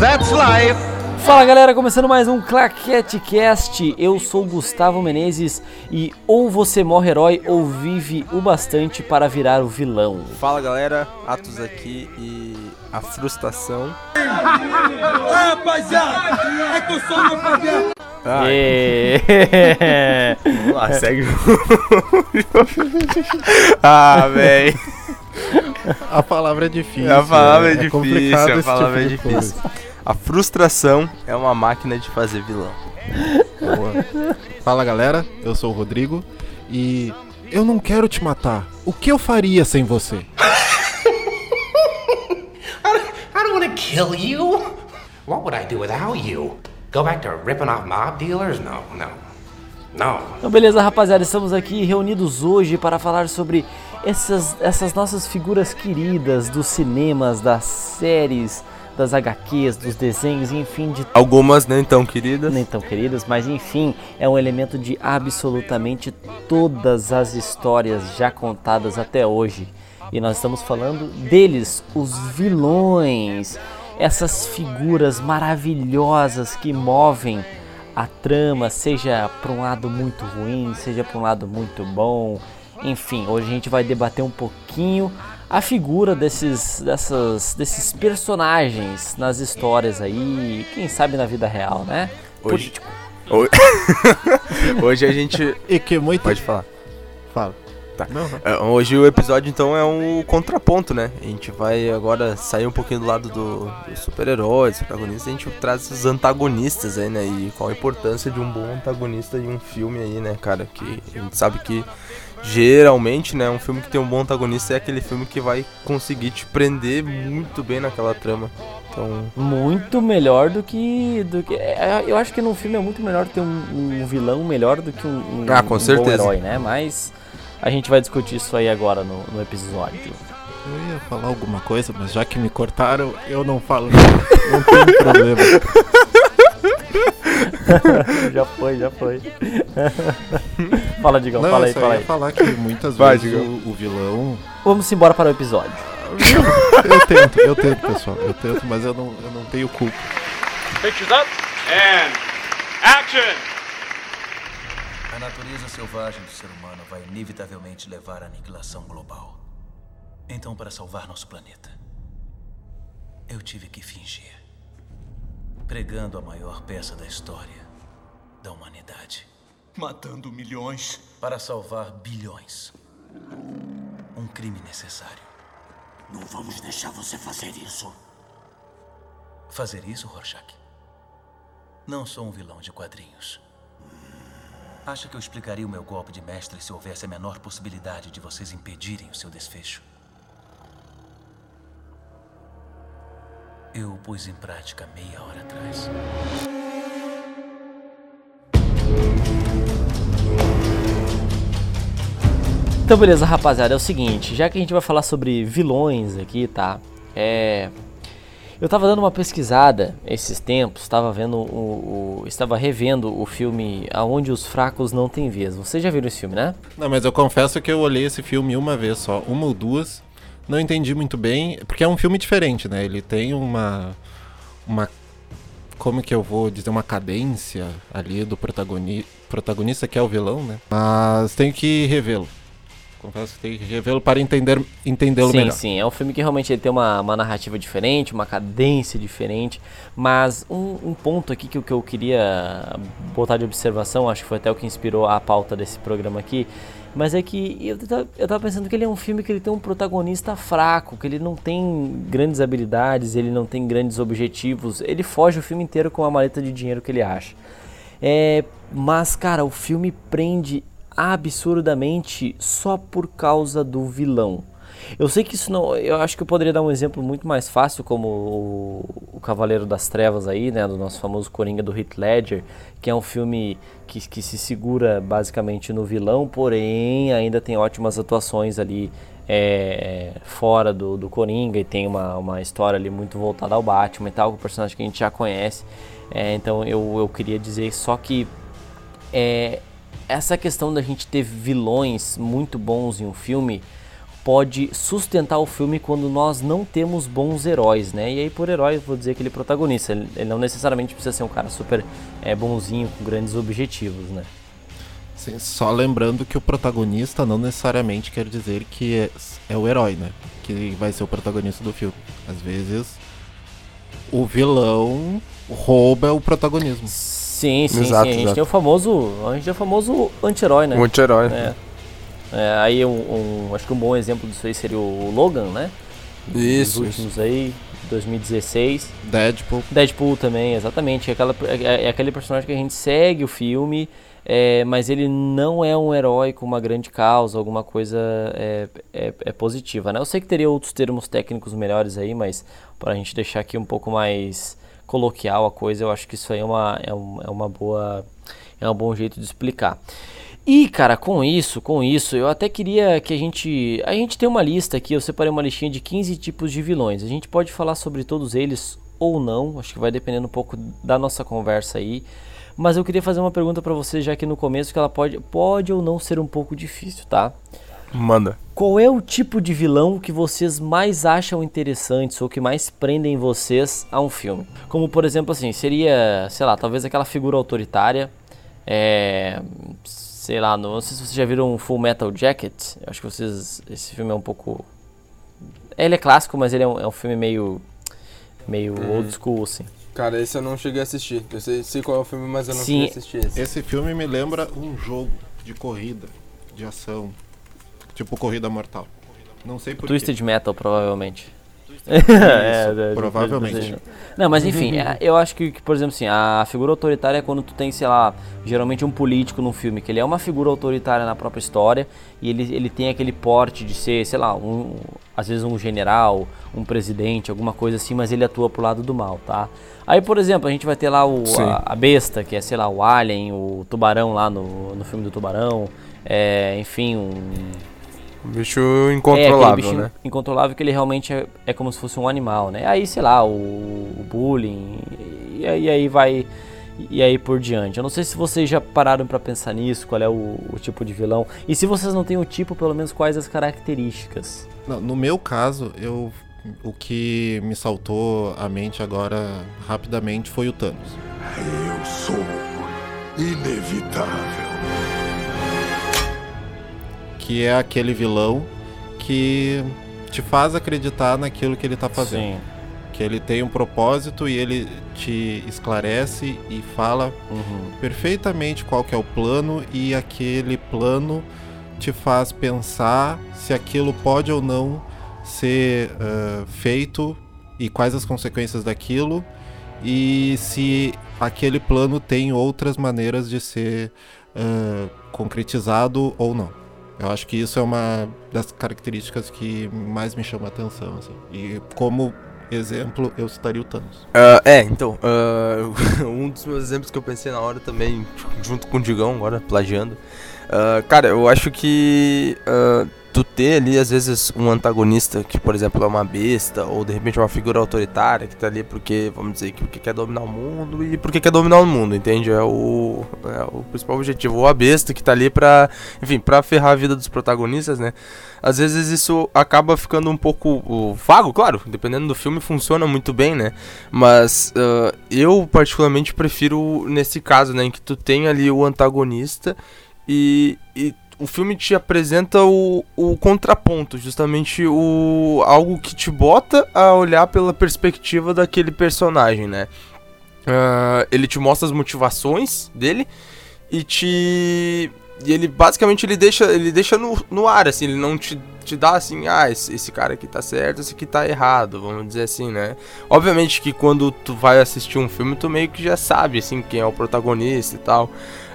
that's life. Fala galera, começando mais um Claquete Cast. Eu sou Gustavo Menezes e ou você morre herói ou vive o bastante para virar o vilão. Fala galera, Atos aqui e a frustração. Rapaziada, é que eu sou meu papel. É. Vamos lá, segue o Ah, véi. A palavra é difícil. A palavra é, é difícil, a palavra tipo é difícil. A frustração é uma máquina de fazer vilão. Boa. Fala galera, eu sou o Rodrigo e eu não quero te matar. O que eu faria sem você? I don't want to kill you. What would I do without you? Go back to ripping off mob dealers? No, no, no. Então beleza rapaziada, estamos aqui reunidos hoje para falar sobre essas, essas nossas figuras queridas dos cinemas, das séries, das HQs, dos desenhos, enfim, de Algumas nem tão queridas. nem tão queridas, mas enfim, é um elemento de absolutamente todas as histórias já contadas até hoje. E nós estamos falando deles, os vilões, essas figuras maravilhosas que movem a trama, seja para um lado muito ruim, seja para um lado muito bom. Enfim, hoje a gente vai debater um pouquinho a figura desses, dessas, desses personagens nas histórias aí, quem sabe na vida real, né? Hoje, Ho- Hoje a gente. E que muito. Pode falar. Fala. Tá. Não, não. É, Hoje o episódio então é um contraponto, né? A gente vai agora sair um pouquinho do lado do- dos super-heróis, protagonistas, a gente traz os antagonistas aí, né? E qual a importância de um bom antagonista de um filme aí, né, cara? Que a gente sabe que geralmente, né, um filme que tem um bom antagonista é aquele filme que vai conseguir te prender muito bem naquela trama. Então, Muito melhor do que. Do que é, eu acho que num filme é muito melhor ter um, um vilão melhor do que um, um, Ah, com um certeza. bom herói, né? Mas a gente vai discutir isso aí agora no, no episódio. Eu ia falar alguma coisa, mas já que me cortaram, eu não falo. não tem problema. já foi, já foi. fala, Digão, Não, fala eu aí, fala ia aí. falar que muitas Vai, vezes o, o vilão. Vamos embora para o episódio. Eu tento, eu tento, pessoal. Eu tento, mas eu não, eu não tenho culpa. Pictures up and action! A natureza selvagem do ser humano vai inevitavelmente levar à aniquilação global. Então, para salvar nosso planeta, eu tive que fingir. Pregando a maior peça da história da humanidade. Matando milhões. Para salvar bilhões. Um crime necessário. Não vamos deixar você fazer isso. Fazer isso, Rorschach? Não sou um vilão de quadrinhos. Acha que eu explicaria o meu golpe de mestre se houvesse a menor possibilidade de vocês impedirem o seu desfecho? Eu o pus em prática meia hora atrás. Então, beleza, rapaziada, é o seguinte, já que a gente vai falar sobre vilões aqui, tá? É. Eu tava dando uma pesquisada esses tempos, estava vendo o, o- estava revendo o filme Aonde os fracos não têm vez. Vocês já viram esse filme, né? Não, mas eu confesso que eu olhei esse filme uma vez só, uma ou duas. Não entendi muito bem, porque é um filme diferente, né? Ele tem uma. Uma. Como que eu vou dizer? Uma cadência ali do protagoni protagonista, que é o vilão, né? Mas tenho que revê-lo. Confesso que tenho que revê-lo para entender entendê-lo sim, melhor. sim, é um filme que realmente ele tem uma, uma narrativa diferente, uma cadência diferente, mas um, um ponto aqui que, eu- que eu queria botar de observação, acho que foi até o que inspirou a pauta desse programa aqui, mas é que eu, eu tava pensando que ele é um filme que ele tem um protagonista fraco, que ele não tem grandes habilidades, ele não tem grandes objetivos, ele foge o filme inteiro com a maleta de dinheiro que ele acha. É, mas, cara, o filme prende absurdamente só por causa do vilão. Eu sei que isso não. Eu acho que eu poderia dar um exemplo muito mais fácil, como o, o Cavaleiro das Trevas aí, né? Do nosso famoso Coringa do Heath Ledger, que é um filme que, que se segura basicamente no vilão, porém ainda tem ótimas atuações ali é, fora do, do Coringa e tem uma, uma história ali muito voltada ao Batman e tal, com o personagem que a gente já conhece. É, então eu, eu queria dizer só que é, essa questão da gente ter vilões muito bons em um filme pode sustentar o filme quando nós não temos bons heróis, né? E aí por herói vou dizer aquele protagonista, ele, ele não necessariamente precisa ser um cara super é, bonzinho com grandes objetivos, né? Sim, só lembrando que o protagonista não necessariamente quer dizer que é, é o herói, né? Que vai ser o protagonista do filme. Às vezes o vilão rouba o protagonismo. Sim, sim, Exato, sim. A gente exato. tem o famoso, a gente tem o famoso anti-herói, né? Anti-herói. É. É, aí um, um- acho que um bom exemplo disso aí seria o Logan, né? Os Isso, últimos aí, 2016. Deadpool. Deadpool também, exatamente. É, aquela, é, é aquele personagem que a gente segue o filme, é, mas ele não é um herói com uma grande causa, alguma coisa é, é, é positiva, né? Eu sei que teria outros termos técnicos melhores aí, mas para a gente deixar aqui um pouco mais coloquial a coisa, eu acho que isso aí é uma, é, um- é uma boa é um bom jeito de explicar. E, cara, com isso, com isso, eu até queria que a gente. A gente tem uma lista aqui, eu separei uma listinha de 15 tipos de vilões. A gente pode falar sobre todos eles ou não, acho que vai dependendo um pouco da nossa conversa aí. Mas eu queria fazer uma pergunta pra você já aqui no começo, que ela pode, pode ou não ser um pouco difícil, tá? Manda. Qual é o tipo de vilão que vocês mais acham interessantes ou que mais prendem vocês a um filme? Como, por exemplo, assim, seria, sei lá, talvez aquela figura autoritária. É. Sei lá, não, não sei se vocês já viram Full Metal Jacket. Eu acho que vocês. Esse filme é um pouco. Ele é clássico, mas ele é um, é um filme meio. meio old school, assim. Cara, esse eu não cheguei a assistir. Eu sei, sei qual é o filme, mas eu não Sim. cheguei a assistir esse. Esse filme me lembra um jogo de corrida, de ação. Tipo Corrida Mortal. Não sei por Twisted Metal, provavelmente. Isso, é, provavelmente. Não, mas enfim, é, eu acho que, que, por exemplo, assim, a figura autoritária é quando tu tem, sei lá, geralmente um político num filme, que ele é uma figura autoritária na própria história e ele, ele tem aquele porte de ser, sei lá, um, às vezes um general, um presidente, alguma coisa assim, mas ele atua pro lado do mal, tá? Aí, por exemplo, a gente vai ter lá o, a, a besta, que é, sei lá, o alien, o tubarão lá no, no filme do tubarão, é, enfim, um, Um bicho é, incontrolável, bichinho né? incontrolável que ele realmente é, é como se fosse um animal, né? Aí, sei lá, o, o bullying, e, aí- e aí vai. E aí por diante. Eu não sei se vocês já pararam pra pensar nisso, qual é o, o tipo de vilão. E se vocês não têm o tipo, pelo menos quais as características. Não, no meu caso, eu o que me saltou à mente agora rapidamente foi o Thanos. Eu sou inevitável. Que é aquele vilão que te faz acreditar naquilo que ele tá fazendo. Sim. Que ele tem um propósito e ele te esclarece e fala Uhum. perfeitamente qual que é o plano e aquele plano te faz pensar se aquilo pode ou não ser ah, feito e quais as consequências daquilo e se aquele plano tem outras maneiras de ser ah, concretizado ou não. Eu acho que isso é uma das características que mais me chama a atenção. assim. E como exemplo, eu citaria o Thanos. Ah, é, então, ah, um dos meus exemplos que eu pensei na hora também, junto com o Digão, agora plagiando. ah, cara, eu acho que tu ter ali, às vezes, um antagonista que, por exemplo, é uma besta, ou de repente uma figura autoritária que tá ali porque, vamos dizer, que porque quer dominar o mundo e porque quer dominar o mundo, entende? É o, é o principal objetivo. Ou a besta que tá ali pra, enfim, pra ferrar a vida dos protagonistas, né? Às vezes isso acaba ficando um pouco vago, claro, dependendo do filme funciona muito bem, né? Mas ah, eu particularmente prefiro nesse caso, né, em que tu tem ali o antagonista e, e o filme te apresenta o, o contraponto, justamente o algo que te bota a olhar pela perspectiva daquele personagem, né? Ah, ele te mostra as motivações dele e te e ele basicamente ele deixa ele deixa no, no ar assim ele não te, te dá assim ah esse, esse cara aqui tá certo esse aqui tá errado vamos dizer assim né obviamente que quando tu vai assistir um filme tu meio que já sabe assim quem é o protagonista e tal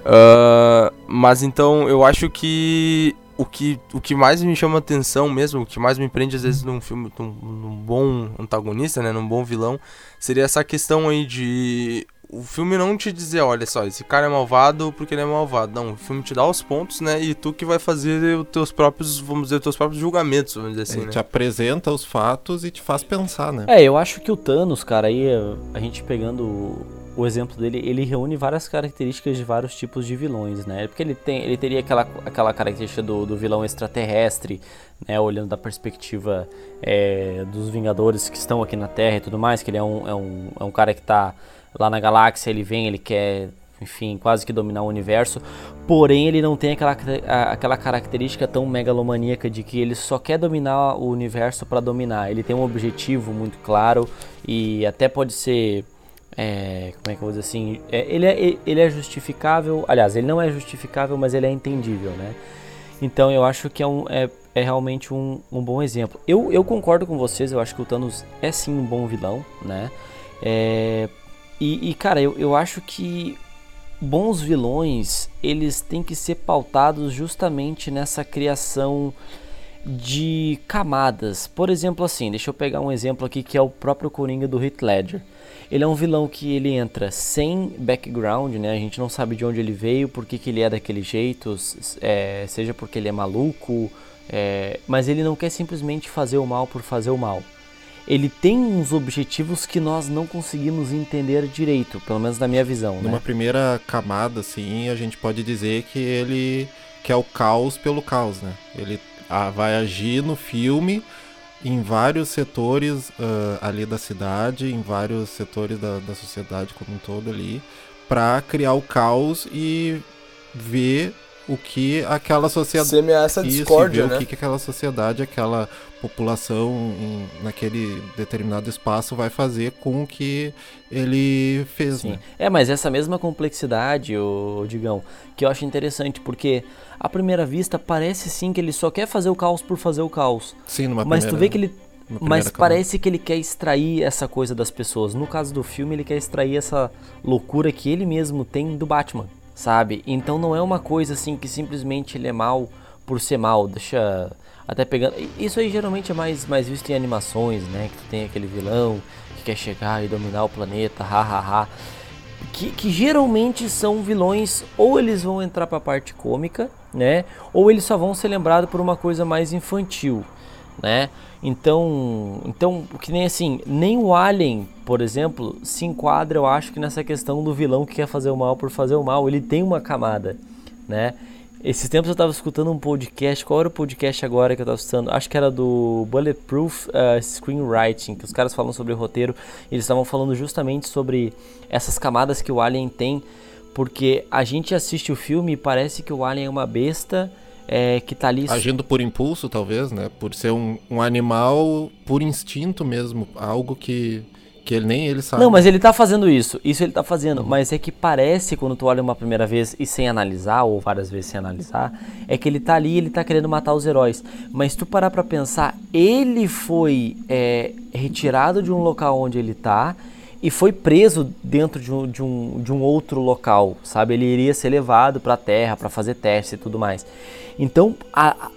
Ah, mas então eu acho que o que, o que mais me chama atenção mesmo, o que mais me prende às vezes num filme, num, num bom antagonista, né, num bom vilão, seria essa questão aí de o filme não te dizer, olha só, esse cara é malvado porque ele é malvado. Não, o filme te dá os pontos, né, e tu que vai fazer os teus próprios, vamos dizer, os teus próprios julgamentos, vamos dizer assim, Ele né. te apresenta os fatos e te faz pensar, né? É, eu acho que o Thanos, cara, aí a gente pegando o exemplo dele, ele reúne várias características de vários tipos de vilões, né? Porque ele tem, ele teria aquela, aquela característica do, do vilão extraterrestre, né? Olhando da perspectiva é, dos Vingadores que estão aqui na Terra e tudo mais, que ele é um, é um, é um cara que está lá na galáxia, ele vem, ele quer enfim, quase que dominar o universo. Porém, ele não tem aquela, aquela característica tão megalomaníaca de que ele só quer dominar o universo para dominar. Ele tem um objetivo muito claro e até pode ser. É, como é que eu vou dizer assim? É, ele, é, ele é justificável. Aliás, ele não é justificável, mas ele é entendível, né? Então eu acho que é, um, é, é realmente um, um bom exemplo. Eu, eu concordo com vocês, eu acho que o Thanos é sim um bom vilão, né? É, e, e, cara, eu, eu acho que bons vilões, eles têm que ser pautados justamente nessa criação de camadas. Por exemplo, assim, deixa eu pegar um exemplo aqui que é o próprio Coringa do Heath Ledger. Ele é um vilão que ele entra sem background, né? A gente não sabe de onde ele veio, por que, que ele é daquele jeito, é, seja porque ele é maluco, é, mas ele não quer simplesmente fazer o mal por fazer o mal ele tem uns objetivos que nós não conseguimos entender direito, pelo menos na minha visão. Numa né? primeira camada, assim, a gente pode dizer que ele quer o caos pelo caos, né? Ele ah, vai agir no filme em vários setores uh, ali da cidade, em vários setores da, da sociedade como um todo ali, para criar o caos e ver o que aquela sociedade. Semear essa discórdia, né? O que, que aquela sociedade, aquela população em, naquele determinado espaço vai fazer com o que ele fez. Sim. Né? É, mas essa mesma complexidade, o Digão, que eu acho interessante, porque à primeira vista parece sim que ele só quer fazer o caos por fazer o caos. Sim, numa Mas primeira, tu vê que ele mas parece que ele quer extrair essa coisa das pessoas. No caso do filme, ele quer extrair essa loucura que ele mesmo tem do Batman sabe? Então não é uma coisa assim que simplesmente ele é mal por ser mal, deixa até pegando. Isso aí geralmente é mais, mais visto em animações, né? Que tem aquele vilão que quer chegar e dominar o planeta, hahaha. Que, que geralmente são vilões, ou eles vão entrar para a parte cômica, né? Ou eles só vão ser lembrados por uma coisa mais infantil, né? Então, então, que nem assim, nem o Alien, por exemplo, se enquadra, eu acho que nessa questão do vilão que quer fazer o mal por fazer o mal, ele tem uma camada, né? Esses tempos eu estava escutando um podcast, qual era o podcast agora que eu estava escutando? Acho que era do Bulletproof uh, Screenwriting, que os caras falam sobre roteiro, e eles estavam falando justamente sobre essas camadas que o Alien tem, porque a gente assiste o filme e parece que o Alien é uma besta, é, que tá ali. Agindo por impulso, talvez, né? Por ser um, um animal por instinto mesmo. Algo que, que ele nem ele sabe. Não, mas ele tá fazendo isso. Isso ele tá fazendo. Uhum. Mas é que parece, quando tu olha uma primeira vez e sem analisar, ou várias vezes sem analisar, é que ele tá ali ele tá querendo matar os heróis. Mas se tu parar pra pensar, ele foi é, retirado de um local onde ele tá e foi preso dentro de um, de um, de um outro local, sabe? Ele iria ser levado para a Terra para fazer testes e tudo mais. Então, a,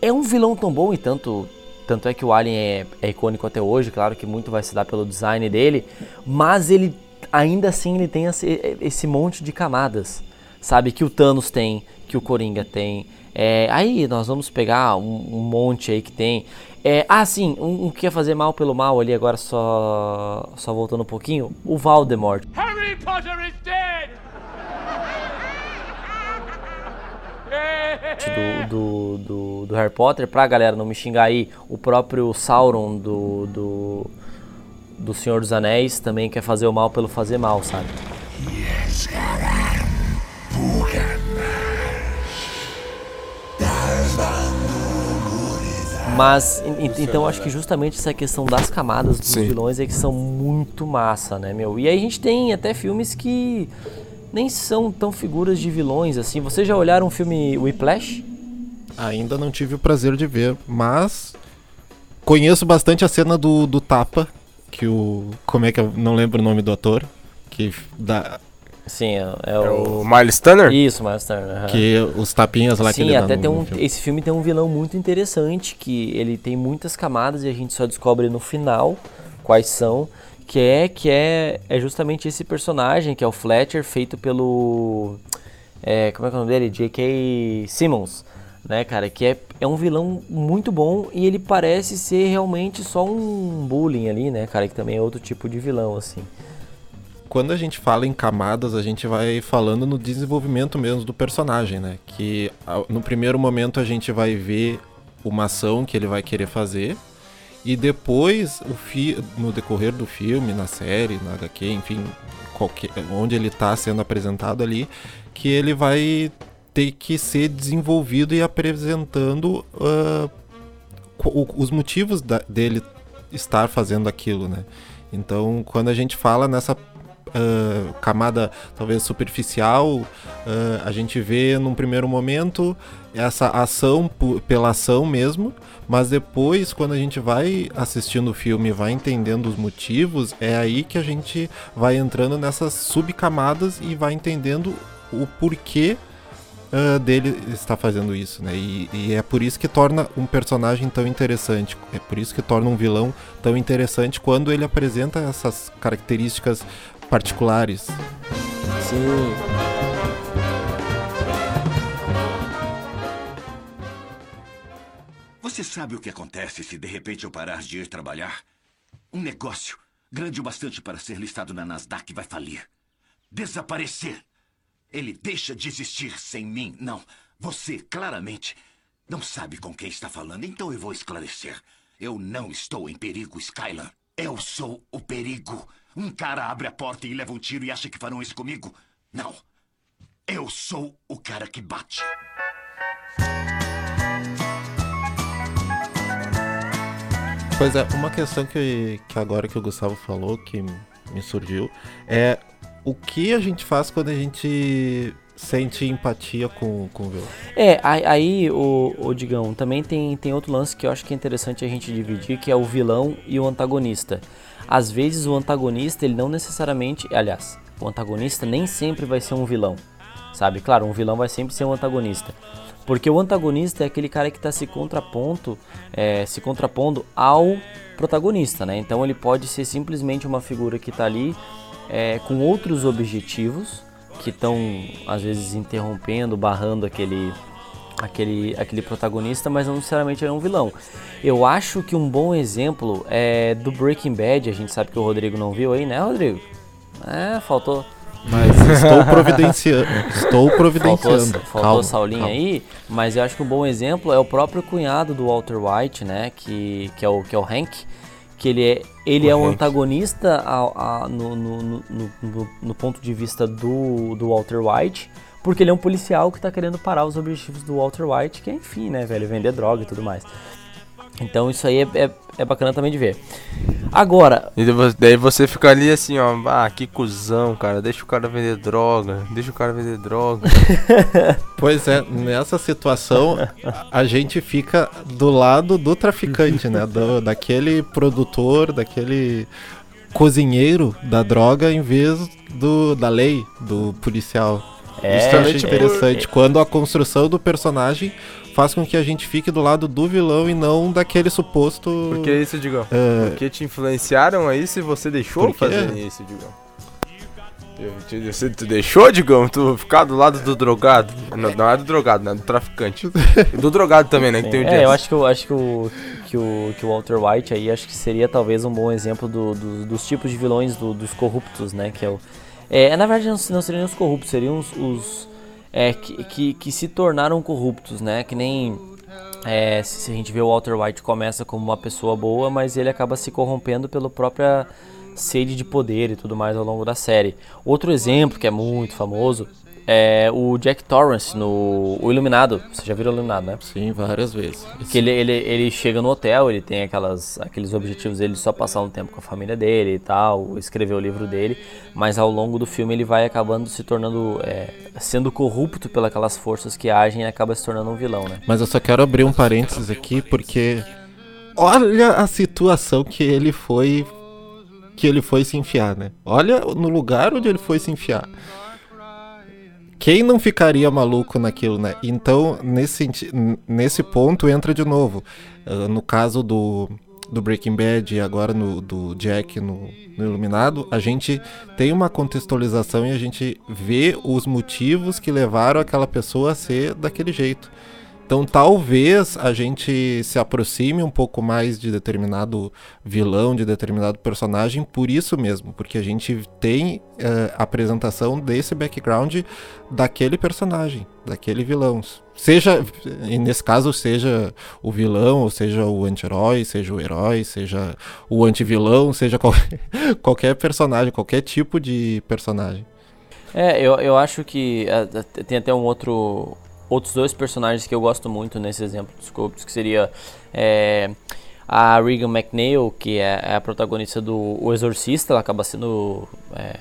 é um vilão tão bom e tanto tanto é que o Alien é, é, icônico até hoje, claro que muito vai se dar pelo design dele, mas ele ainda assim ele tem esse, esse monte de camadas, sabe? Que o Thanos tem, que o Coringa tem. É, aí nós vamos pegar um, um monte aí que tem. É, ah, sim, um, um que quer fazer mal pelo mal ali, agora só, só voltando um pouquinho, o Voldemort. Harry Potter is dead! Do, do, do, do, Harry Potter, pra galera não me xingar aí, o próprio Sauron do, do, do Senhor dos Anéis também quer fazer o mal pelo fazer mal, sabe? Yes, Mas, então acho que justamente essa questão das camadas dos Sim. vilões é que são muito massa, né, meu? E aí a gente tem até filmes que nem são tão figuras de vilões assim. Vocês já olharam o filme Whiplash? Ainda não tive o prazer de ver, mas conheço bastante a cena do, do tapa, que o. Como é que eu não lembro o nome do ator? Que dá, Sim, é, é, o... o Miles Turner? Isso, Miles Turner. Uhum. Que os tapinhas lá Sim, que ele até tem um, esse filme tem um vilão muito interessante, que ele tem muitas camadas e a gente só descobre no final quais são, que é que é, é justamente esse personagem, que é o Fletcher, feito pelo... É, como é que é o nome dele? J.K. Simmons, né, cara? Que é, é um vilão muito bom e ele parece ser realmente só um bullying ali, né, cara? Que também é outro tipo de vilão, assim. Quando a gente fala em camadas, a gente vai falando no desenvolvimento mesmo do personagem, né? Que no primeiro momento a gente vai ver uma ação que ele vai querer fazer. E depois, o fi no decorrer do filme, na série, na HQ, enfim, qualquer, onde ele está sendo apresentado ali, que ele vai ter que ser desenvolvido e apresentando uh, os motivos da, dele estar fazendo aquilo, né? Então, quando a gente fala nessa uh, camada talvez superficial, uh, a gente vê num primeiro momento essa ação pela ação mesmo, mas depois, quando a gente vai assistindo o filme vai entendendo os motivos, é aí que a gente vai entrando nessas subcamadas e vai entendendo o porquê uh, dele está fazendo isso, né? E, e, é por isso que torna um personagem tão interessante, é por isso que torna um vilão tão interessante quando ele apresenta essas características particulares. Sim. Você sabe o que acontece se de repente eu parar de ir trabalhar? Um negócio grande o bastante para ser listado na Nasdaq vai falir. Desaparecer. Ele deixa de existir sem mim. Não, você claramente não sabe com quem está falando, então eu vou esclarecer. Eu não estou em perigo, Skylar. Eu sou o perigo. Um cara abre a porta e leva um tiro e acha que farão isso comigo? Não. Eu sou o cara que bate. Pois é, uma questão que, que agora que o Gustavo falou, que me surgiu, é o que a gente faz quando a gente sente empatia com, com o vilão. É, aí, o, o Digão, também tem, tem outro lance que eu acho que é interessante a gente dividir, que é o vilão e o antagonista. Às vezes o antagonista, ele não necessariamente, aliás, o antagonista nem sempre vai ser um vilão, sabe? Claro, um vilão vai sempre ser um antagonista. Porque o antagonista é aquele cara que está se contraponto, é, se contrapondo ao protagonista, né? Então ele pode ser simplesmente uma figura que está ali é, com outros objetivos que estão às vezes interrompendo, barrando aquele, aquele, aquele protagonista, mas não necessariamente é um vilão. Eu acho que um bom exemplo é do Breaking Bad. A gente sabe que o Rodrigo não viu aí, né, Rodrigo? É, faltou. Mas estou providenciando. estou providenciando. Faltou, faltou Saulinho calma. aí, mas eu acho que um bom exemplo é o próprio cunhado do Walter White, né? Que, que, é, o, que é o Hank que ele é, ele é um antagonista a, a, no, no, no, no, ponto de vista do, do Walter White, porque ele é um policial que está querendo parar os objetivos do Walter White, que é, enfim, né, velho, vender droga e tudo mais. Então isso aí é, é, é, bacana também de ver. Agora. E daí você fica ali assim, ó. Ah, que cuzão, cara. Deixa o cara vender droga. Deixa o cara vender droga. pois é, nessa situação a gente fica do lado do traficante, né? Do, daquele produtor, daquele cozinheiro da droga em vez do da lei, do policial. É, é interessante. É, quando a construção do personagem faz com que a gente fique do lado do vilão e não daquele suposto. Por que isso, Digão? Uh... Porque te influenciaram aí se você deixou fazer isso, Digão? Você tu deixou, Digão, tu ficar do lado do drogado? Não, não é do drogado, né? Do traficante. do drogado também, né? Que tem o é, eu acho que eu acho que o, que o que o Walter White aí acho que seria talvez um bom exemplo do, do dos tipos de vilões do, dos corruptos, né? Que é o é, na verdade não, não seriam os corruptos, seriam os, os é, que, que, que, se tornaram corruptos, né? Que nem é, se a gente vê o Walter White começa como uma pessoa boa, mas ele acaba se corrompendo pela própria sede de poder e tudo mais ao longo da série. Outro exemplo que é muito famoso é o Jack Torrance no O Iluminado. Você já viu o Iluminado, né? Sim, várias vezes. Que ele, ele, ele chega no hotel, ele tem aquelas, aqueles objetivos dele só passar um tempo com a família dele e tal, escrever o livro dele, mas ao longo do filme ele vai acabando se tornando, é, sendo corrupto pelas forças que agem e acaba se tornando um vilão, né? Mas eu só quero abrir um parênteses aqui porque olha a situação que ele foi que ele foi se enfiar, né? Olha no lugar onde ele foi se enfiar. Quem não ficaria maluco naquilo, né? Então, nesse, nesse ponto, entra de novo. Uh, no caso do, do Breaking Bad e agora no, do Jack no, no, Iluminado, a gente tem uma contextualização e a gente vê os motivos que levaram aquela pessoa a ser daquele jeito. Então talvez a gente se aproxime um pouco mais de determinado vilão, de determinado personagem, por isso mesmo, porque a gente tem uh, apresentação desse background daquele personagem, daquele vilão. Seja, nesse caso, seja o vilão, ou seja o anti-herói, seja o herói, seja o anti-vilão, seja qualquer, qualquer personagem, qualquer tipo de personagem. É, eu, eu acho que uh, tem até um outro outros dois personagens que eu gosto muito nesse exemplo dos Scopes, que seria é, a Regan McNeil, que é, é, a protagonista do O Exorcista, ela acaba sendo é,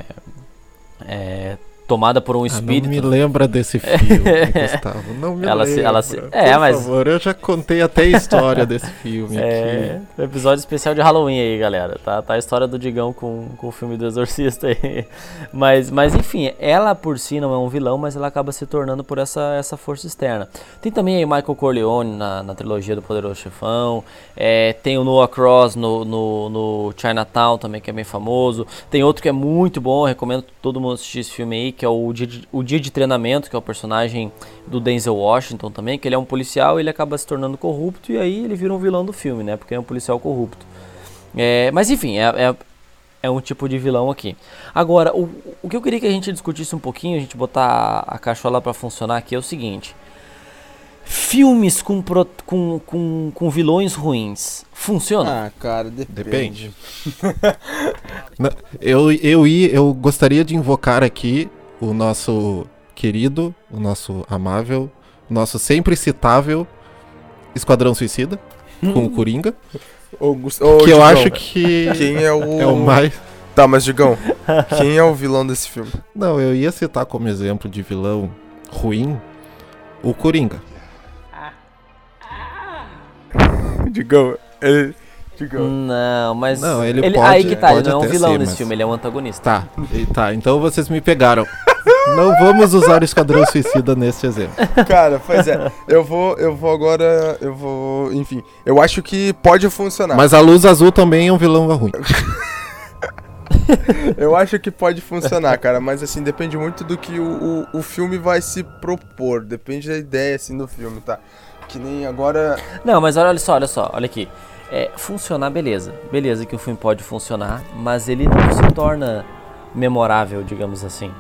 é tomada por um espírito. Ah, não me lembra desse filme, Gustavo. Não me ela lembra. Se, ela se, é, por mas... favor, eu já contei até a história desse filme é, aqui. Episódio especial de Halloween aí, galera. Tá, tá a história do Digão com, com o filme do Exorcista aí. Mas, mas enfim, ela por si não é um vilão, mas ela acaba se tornando por essa, essa força externa. Tem também aí Michael Corleone na, na trilogia do Poderoso Chefão. É, tem o Noah Cross no, no, no Chinatown também, que é bem famoso. Tem outro que é muito bom, recomendo todo mundo assistir esse filme aí, que é o dia, de, o dia de treinamento, que é o personagem do Denzel Washington também, que ele é um policial e ele acaba se tornando corrupto e aí ele vira um vilão do filme, né? Porque é um policial corrupto. É, mas enfim, é, é, é, um tipo de vilão aqui. Agora, o, o que eu queria que a gente discutisse um pouquinho, a gente botar a cachola para funcionar aqui é o seguinte. Filmes com, pro, com, com, com vilões ruins funcionam? Ah, cara, depende. Depende. eu, eu, eu gostaria de invocar aqui o nosso querido, o nosso amável, o nosso sempre citável Esquadrão Suicida, com o Coringa. Ô, Gust... Ô, que Digão, eu acho que quem é o... é o mais... Tá, mas Digão, quem é o vilão desse filme? Não, eu ia citar como exemplo de vilão ruim o Coringa. Digão, ele... Digão. Não, mas. Não, ele, ele pode, Aí que tá, ele não é um vilão ser, nesse mas... filme, ele é um antagonista. Tá, e, tá, então vocês me pegaram. Não vamos usar o Esquadrão Suicida nesse exemplo. Cara, pois é. Eu vou, eu vou agora, eu vou, enfim. Eu acho que pode funcionar. Mas a Luz Azul também é um vilão ruim. eu acho que pode funcionar, cara, mas assim, depende muito do que o, o, o filme vai se propor. Depende da ideia, assim, do filme, tá? Que nem agora. Não, mas olha só, olha só, olha aqui. É, funcionar, beleza. Beleza que o filme pode funcionar, mas ele não se torna memorável, digamos assim.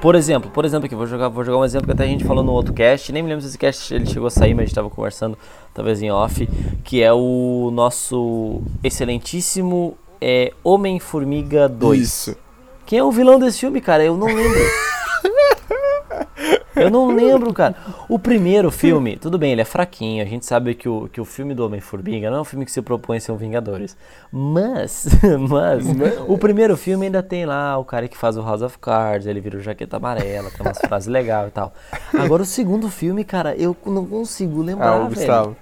Por exemplo, por exemplo aqui, vou jogar, vou jogar um exemplo que até a gente falou no outro cast, nem me lembro se esse cast ele chegou a sair, mas a gente estava conversando, talvez em off, que é o nosso excelentíssimo é, Homem-Formiga 2. Isso. Quem é o vilão desse filme, cara? Eu não lembro. Eu não lembro, cara. O primeiro filme, tudo bem, ele é fraquinho. A gente sabe que o, que o filme do Homem-Formiga não é um filme que se propõe a ser um Vingadores. Mas, mas, o primeiro filme ainda tem lá o cara que faz o House of Cards, ele vira o jaqueta amarela, tem umas frases legais e tal. Agora o segundo filme, cara, eu não consigo lembrar, ah, o Gustavo.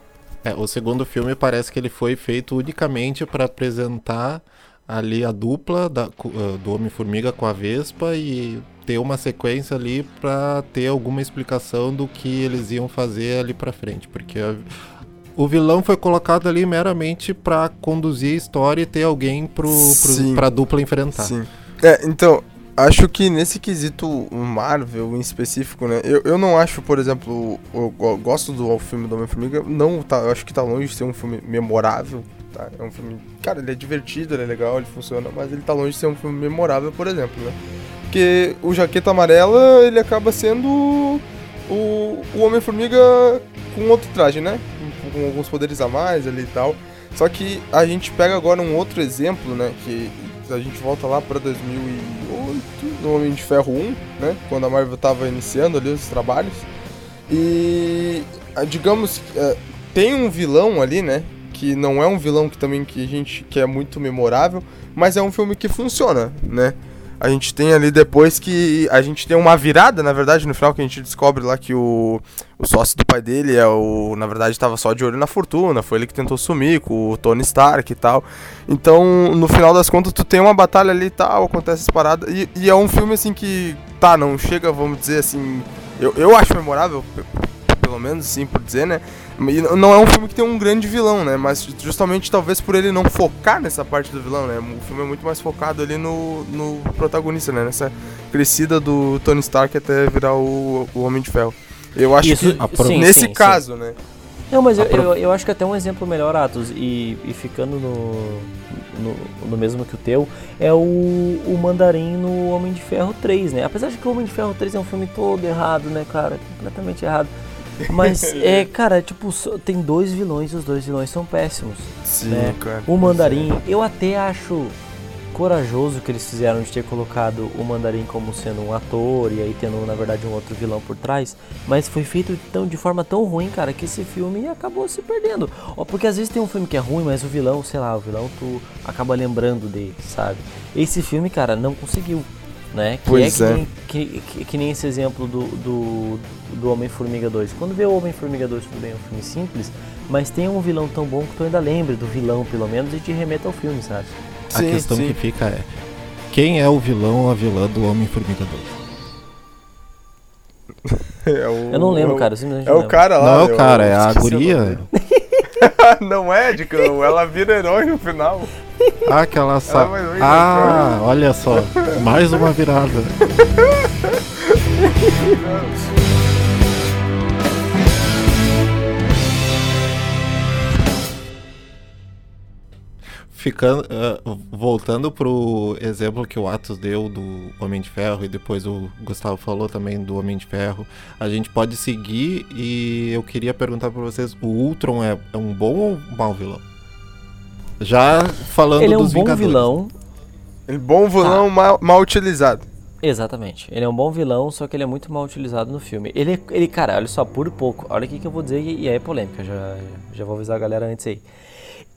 É, o segundo filme parece que ele foi feito unicamente para apresentar ali a dupla da, uh, do Homem-Formiga com a Vespa e ter uma sequência ali para ter alguma explicação do que eles iam fazer ali para frente, porque a, o vilão foi colocado ali meramente para conduzir a história e ter alguém pro, pro, pra dupla enfrentar. Sim. É, então, acho que nesse quesito Marvel em específico, né? Eu, eu não acho, por exemplo, eu, eu gosto do filme do Homem-Formiga, não tá, eu acho que tá longe de ser um filme memorável, tá? É um filme, cara, ele é divertido, ele é legal, ele funciona, mas ele tá longe de ser um filme memorável, por exemplo, né? Porque o Jaqueta Amarela, ele acaba sendo o, o Homem-Formiga com outro traje, né? Com, alguns poderes a mais ali e tal. Só que a gente pega agora um outro exemplo, né? Que a gente volta lá para 2008, no Homem de Ferro 1, né? Quando a Marvel tava iniciando ali os trabalhos. E, digamos, é, tem um vilão ali, né? Que não é um vilão que também que a gente que é muito memorável, mas é um filme que funciona, né? a gente tem ali depois que a gente tem uma virada, na verdade, no final que a gente descobre lá que o, o sócio do pai dele é o, na verdade, estava só de olho na fortuna, foi ele que tentou sumir com o Tony Stark e tal. Então, no final das contas, tu tem uma batalha ali e tal, acontece essa parada e, e é um filme assim que tá, não chega, vamos dizer assim, eu, eu acho memorável, pelo menos assim por dizer, né? E não é um filme que tem um grande vilão, né? Mas justamente talvez por ele não focar nessa parte do vilão, né? O filme é muito mais focado ali no, no protagonista, né? Nessa crescida do Tony Stark até virar o, o Homem de Ferro. Eu acho Isso, que sim, nesse sim, sim. caso, né? Não, mas eu, eu, eu acho que até um exemplo melhor, Atos, e, e ficando no, no, no mesmo que o teu, é o, o Mandarim no Homem de Ferro 3, né? Apesar de que o Homem de Ferro 3 é um filme todo errado, né, cara? Completamente errado. Mas, é, cara, tipo, tem dois vilões e os dois vilões são péssimos. Sim, né? cara. O Mandarim, eu até acho corajoso que eles fizeram de ter colocado o Mandarim como sendo um ator e aí tendo na verdade um outro vilão por trás, mas foi feito tão, de forma tão ruim, cara, que esse filme acabou se perdendo. Ó, porque às vezes tem um filme que é ruim, mas o vilão, sei lá, o vilão tu acaba lembrando dele, sabe? Esse filme, cara, não conseguiu. Né? Que Pois é, que, é. Nem, que, que- que nem esse exemplo do, do, do Homem-Formiga 2. Quando vê o Homem-Formiga 2, tudo bem, é um filme simples, mas tem um vilão tão bom que tu ainda lembre do vilão, pelo menos, e te remeta ao filme, sabe? A questão que fica é: quem é o vilão ou a vilã do Homem-Formiga 2? É o- Eu não lembro, é o- cara, eu É o lembro. cara lá. Não é o eu cara, é a guria. não é, Dico, ela vira herói no final. Ah, aquela sa... vir, Ah, olha só, mais uma virada. Ficando, ah, voltando pro exemplo que o Atos deu do Homem de Ferro e depois o Gustavo falou também do Homem de Ferro, a gente pode seguir e eu queria perguntar pra vocês, o Ultron é, é um bom ou um mau vilão? Já falando Ele é um dos bom Vingadores. vilão, Ele bom vilão Tá. mal, mal utilizado. Exatamente. Ele é um bom vilão, só que ele é muito mal utilizado no filme. Ele, ele cara, olha só, por pouco. Olha o que eu vou dizer e é polêmica, já, já vou avisar a galera antes aí.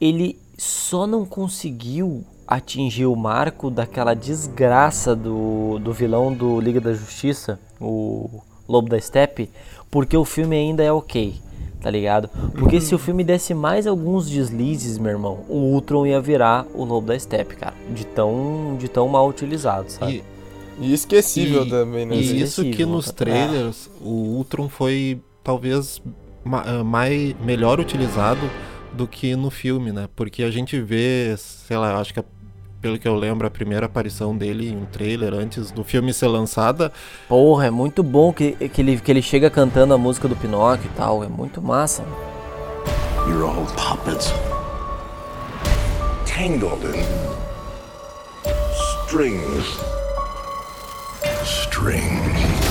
Ele só não conseguiu atingir o marco daquela desgraça do, do vilão do Liga da Justiça, o Lobo da Steppe, porque o filme ainda é ok, tá ligado? Porque se o filme desse mais alguns deslizes, meu irmão, o Ultron ia virar o Lobo da Steppe, cara. De tão, de tão mal utilizado, sabe? E, E esquecível E- também, né? E gente? isso que Esquecível, nos tá? trailers o Ultron foi talvez ma- ah, mais, melhor utilizado do que no filme, né? Porque a gente vê, sei lá, acho que a- pelo que eu lembro, a primeira aparição dele em um trailer antes do filme ser lançada, Porra, é muito bom que, que, ele, que ele chega cantando a música do Pinóquio e tal. É muito massa. You're all puppets. Tangled in strings. Strings.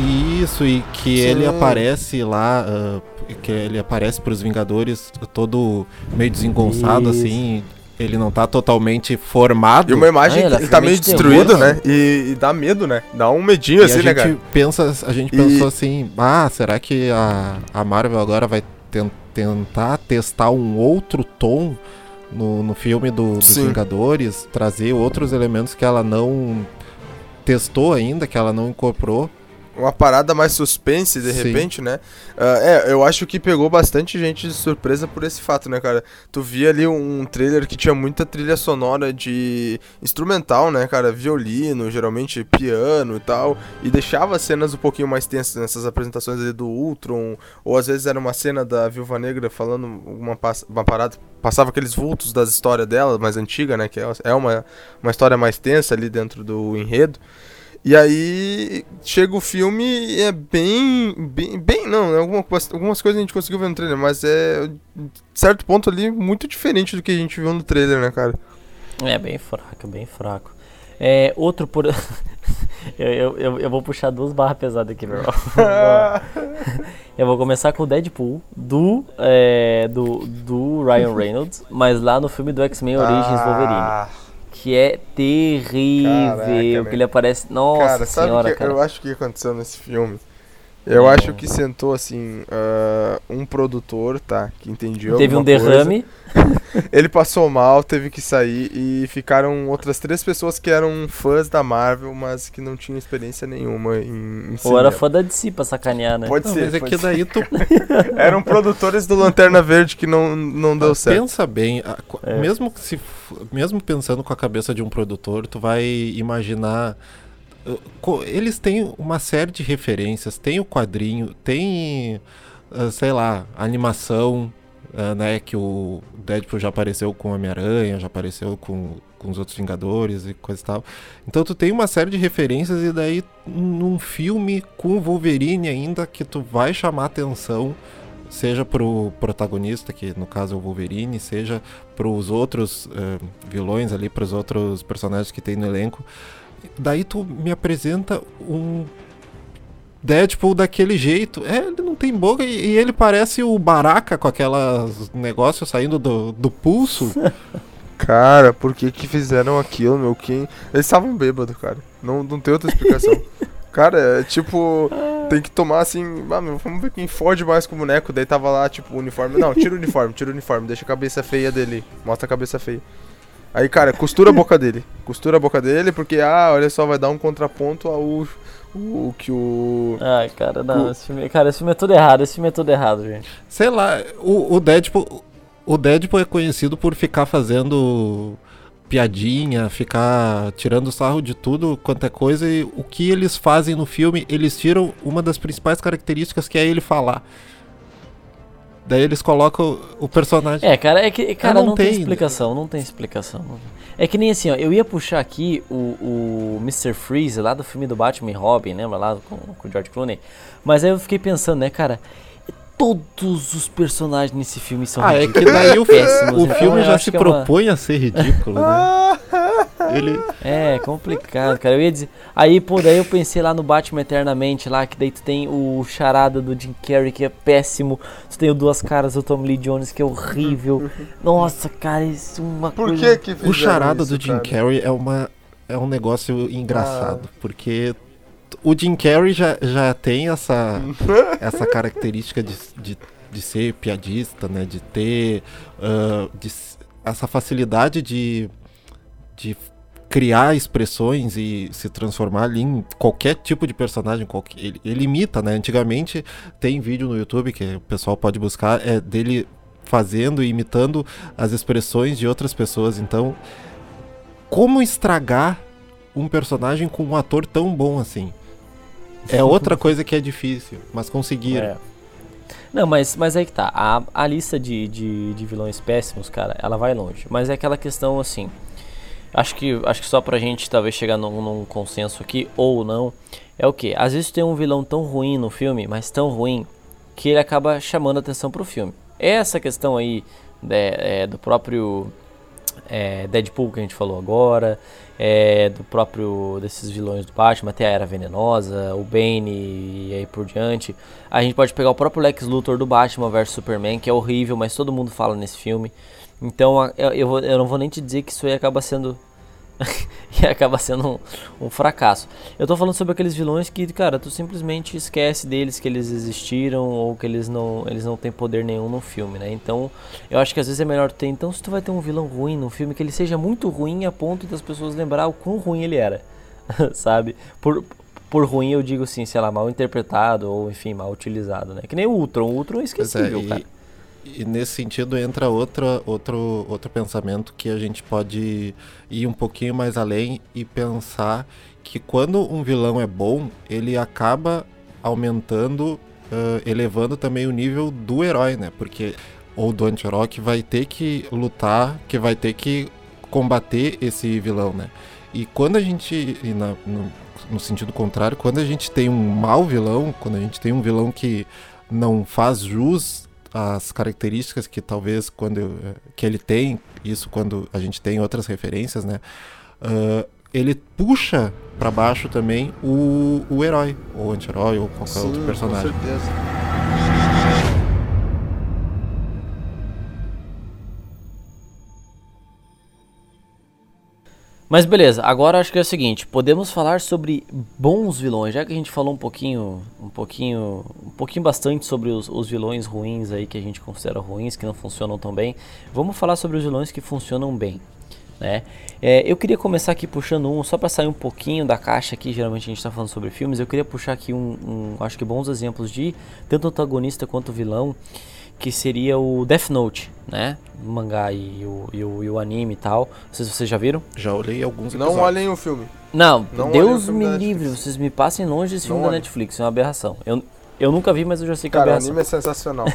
e isso, e que ele aparece lá, ah, que ele aparece pros Vingadores todo meio desengonçado, Isso. assim, ele não tá totalmente formado. E uma imagem Ah, ele que tá meio destruído, né? né? E, e dá medo, né? Dá um medinho E assim, a né, gente cara? pensa, a gente E- pensou assim, ah, será que a, a Marvel agora vai ten- tentar testar um outro tom no, no filme do, dos Sim. Vingadores, trazer outros elementos que ela não testou ainda, que ela não incorporou. Uma parada mais suspense, de Sim. repente, né? Ah, é, eu acho que pegou bastante gente de surpresa por esse fato, né, cara? Tu via ali um trailer que tinha muita trilha sonora de instrumental, né, cara? Violino, geralmente piano e tal. E deixava as cenas um pouquinho mais tensas nessas apresentações ali do Ultron. Ou às vezes era uma cena da Viúva Negra falando uma, uma parada. Passava aqueles vultos das histórias dela, mais antiga, né? Que é é uma, uma história mais tensa ali dentro do enredo. E aí chega o filme e é bem. Bem, bem não, né, alguma, algumas coisas a gente conseguiu ver no trailer, mas é. Certo ponto ali, muito diferente do que a gente viu no trailer, né, cara? É bem fraco, bem fraco. É, outro por. eu, eu, eu, vou puxar duas barras pesadas aqui, meu irmão. eu vou começar com o Deadpool do, é, do, do Ryan Reynolds, mas lá no filme do X-Men Origins Wolverine. Que é terrível. Caraca, que ele aparece. Nossa cara, sabe senhora, que cara. eu acho que aconteceu nesse filme? Eu acho que sentou assim, ah, um produtor, tá, que entendia Teve um derrame. Ele passou mal, teve que sair e ficaram outras três pessoas que eram fãs da Marvel, mas que não tinham experiência nenhuma em, em Ou era cinema. fã da DC pra sacanear, né? Pode Não, ser, mas é pode que ser. daí tu Eram produtores do Lanterna Verde que não, não deu certo. pensa bem, a- É. mesmo que se mesmo pensando com a cabeça de um produtor, tu vai imaginar uh, eles têm uma série de referências, tem o quadrinho, tem uh, sei lá, animação, uh, né, que o Deadpool já apareceu com Homem-Aranha, já apareceu com com os outros Vingadores e coisa e tal. Então tu tem uma série de referências e daí num filme com Wolverine ainda que tu vai chamar atenção, seja pro protagonista, que no caso é o Wolverine, seja pros outros uh, vilões ali, pros outros personagens que tem no elenco. Daí tu me apresenta um Deadpool daquele jeito. É, ele não tem boca e, e ele parece o Baraka com aquelas negócios saindo do, do pulso. Cara, por que que fizeram aquilo, meu? Quem... Eles estavam bêbados, cara. Não, não tem outra explicação. cara, é tipo... Tem que tomar assim... Ah, meu, vamos ver quem fode mais com o boneco. Daí tava lá, tipo, o uniforme... Não, tira o uniforme, tira o uniforme. Deixa a cabeça feia dele. Mostra a cabeça feia. Aí, cara, costura a boca dele. Costura a boca dele, porque, ah, olha só, vai dar um contraponto ao o que o. Ai, cara, não, o... esse filme, cara, esse filme é tudo errado, esse filme é tudo errado, gente. Sei lá, o, o Deadpool. O Deadpool é conhecido por ficar fazendo piadinha, ficar tirando sarro de tudo quanto é coisa, e o que eles fazem no filme, eles tiram uma das principais características que é ele falar. Daí eles colocam o personagem. É, cara, é que cara, não, não, tem, tem explicação, não tem explicação. É que nem assim, ó, eu ia puxar aqui o, o Mr. Freeze lá do filme do Batman e Robin, lembra lá com, com o George Clooney? Mas aí eu fiquei pensando, né, cara, todos os personagens nesse filme são Ah, ridículos. é que daí o, péssimos, o então filme já se é propõe uma... a ser ridículo, né? Ele... É, complicado, cara. Eu ia dizer. Aí, pô, daí eu pensei lá no Batman Eternamente, lá, que daí tu tem o charada do Jim Carrey, que é péssimo. Tu tem o Duas Caras do Tom Lee Jones, que é horrível. Nossa, cara, isso é uma Por coisa. Que que o charada isso, do Jim cara? Carrey é, uma, é um negócio engraçado, ah. porque o Jim Carrey já, já tem essa, essa característica de, de, de ser piadista, né? De ter uh, de, essa facilidade de, de criar expressões e se transformar ali em qualquer tipo de personagem. Qualquer, ele, ele, imita, né? Antigamente tem vídeo no YouTube que o pessoal pode buscar, é dele fazendo e imitando as expressões de outras pessoas. Então, como estragar um personagem com um ator tão bom assim? É outra coisa que é difícil, mas conseguiram. É. Não, mas, mas aí que tá. A, a lista de, de, de vilões péssimos, cara, ela vai longe. Mas é aquela questão assim. Acho que, acho que só pra gente talvez chegar num, num consenso aqui, ou não, é o que? Às vezes tem um vilão tão ruim no filme, mas tão ruim, que ele acaba chamando atenção pro filme. Essa questão aí é, é, do próprio é, Deadpool que a gente falou agora, é, do próprio desses vilões do Batman, até a Era Venenosa, o Bane e aí por diante. A gente pode pegar o próprio Lex Luthor do Batman vs Superman, que é horrível, mas todo mundo fala nesse filme. Então eu, eu, eu, não vou nem te dizer que isso aí acaba sendo. acaba sendo um, um, fracasso. Eu tô falando sobre aqueles vilões que, cara, tu simplesmente esquece deles que eles existiram ou que eles não, eles não têm poder nenhum no filme, né? Então, eu acho que às vezes é melhor ter. Então, se tu vai ter um vilão ruim no filme, que ele seja muito ruim a ponto das pessoas lembrar o quão ruim ele era, sabe? Por, por ruim eu digo assim, sei lá, mal interpretado ou enfim, mal utilizado, né? Que nem o Ultron. O Ultron é esquecível, é, e... cara. E nesse sentido entra outra, outro, outro pensamento que a gente pode ir um pouquinho mais além e pensar que quando um vilão é bom, ele acaba aumentando, uh, elevando também o nível do herói, né? Porque ou do anti-herói que vai ter que lutar, que vai ter que combater esse vilão, né? E quando a gente, na, no, no sentido contrário, quando a gente tem um mau vilão, quando a gente tem um vilão que não faz jus as características que talvez quando eh, que ele tem isso quando a gente tem outras referências né uh, ele puxa para baixo também o, o herói ou anti-herói ou qualquer Sim, outro personagem com certeza. Mas beleza, agora acho que é o seguinte, podemos falar sobre bons vilões, já que a gente falou um pouquinho, um pouquinho, um pouquinho bastante sobre os, os vilões ruins aí que a gente considera ruins, que não funcionam tão bem. Vamos falar sobre os vilões que funcionam bem, né? É, eu queria começar aqui puxando um, só para sair um pouquinho da caixa aqui, geralmente a gente está falando sobre filmes, eu queria puxar aqui um, um, acho que bons exemplos de tanto antagonista quanto vilão, que seria o Death Note, né? O mangá e o, e o, e o anime e tal. Vocês, vocês já viram? Já olhei alguns episódios. Não olhem o filme. Não, não Deus me livre, vocês me passem longe desse filme da Netflix, é uma aberração. Eu, eu nunca vi, mas eu já sei que cara, é aberração. o anime é sensacional.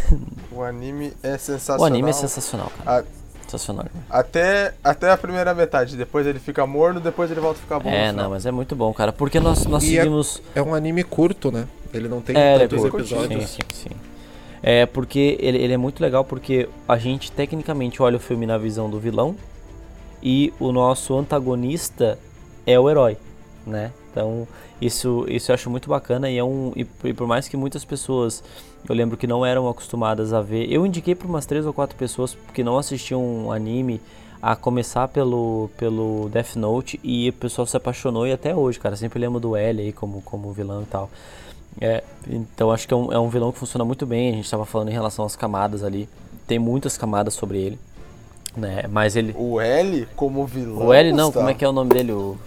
o anime é sensacional. O anime é sensacional, cara. Sensacional. Até, até a primeira metade. Depois ele fica morno, depois ele volta a ficar bom. É, não, mas é muito bom, cara. Porque nós, nós E é- seguimos. É um anime curto, né? Ele não tem É, é tantos curto. episódios. Sim, sim, sim. É porque ele, ele é muito legal porque a gente tecnicamente olha o filme na visão do vilão e o nosso antagonista é o herói, né? Então isso, isso eu acho muito bacana e é um e, por mais que muitas pessoas eu lembro que não eram acostumadas a ver, eu indiquei para umas três ou quatro pessoas que não assistiam um anime a começar pelo pelo Death Note e o pessoal se apaixonou e até hoje, cara, sempre lembro do L aí como como vilão e tal. É, então acho que é um, é um vilão que funciona muito bem. A gente estava falando em relação às camadas ali. Tem muitas camadas sobre ele. Né? Mas ele. O L como vilão. O L não, como é que é o nome dele? O.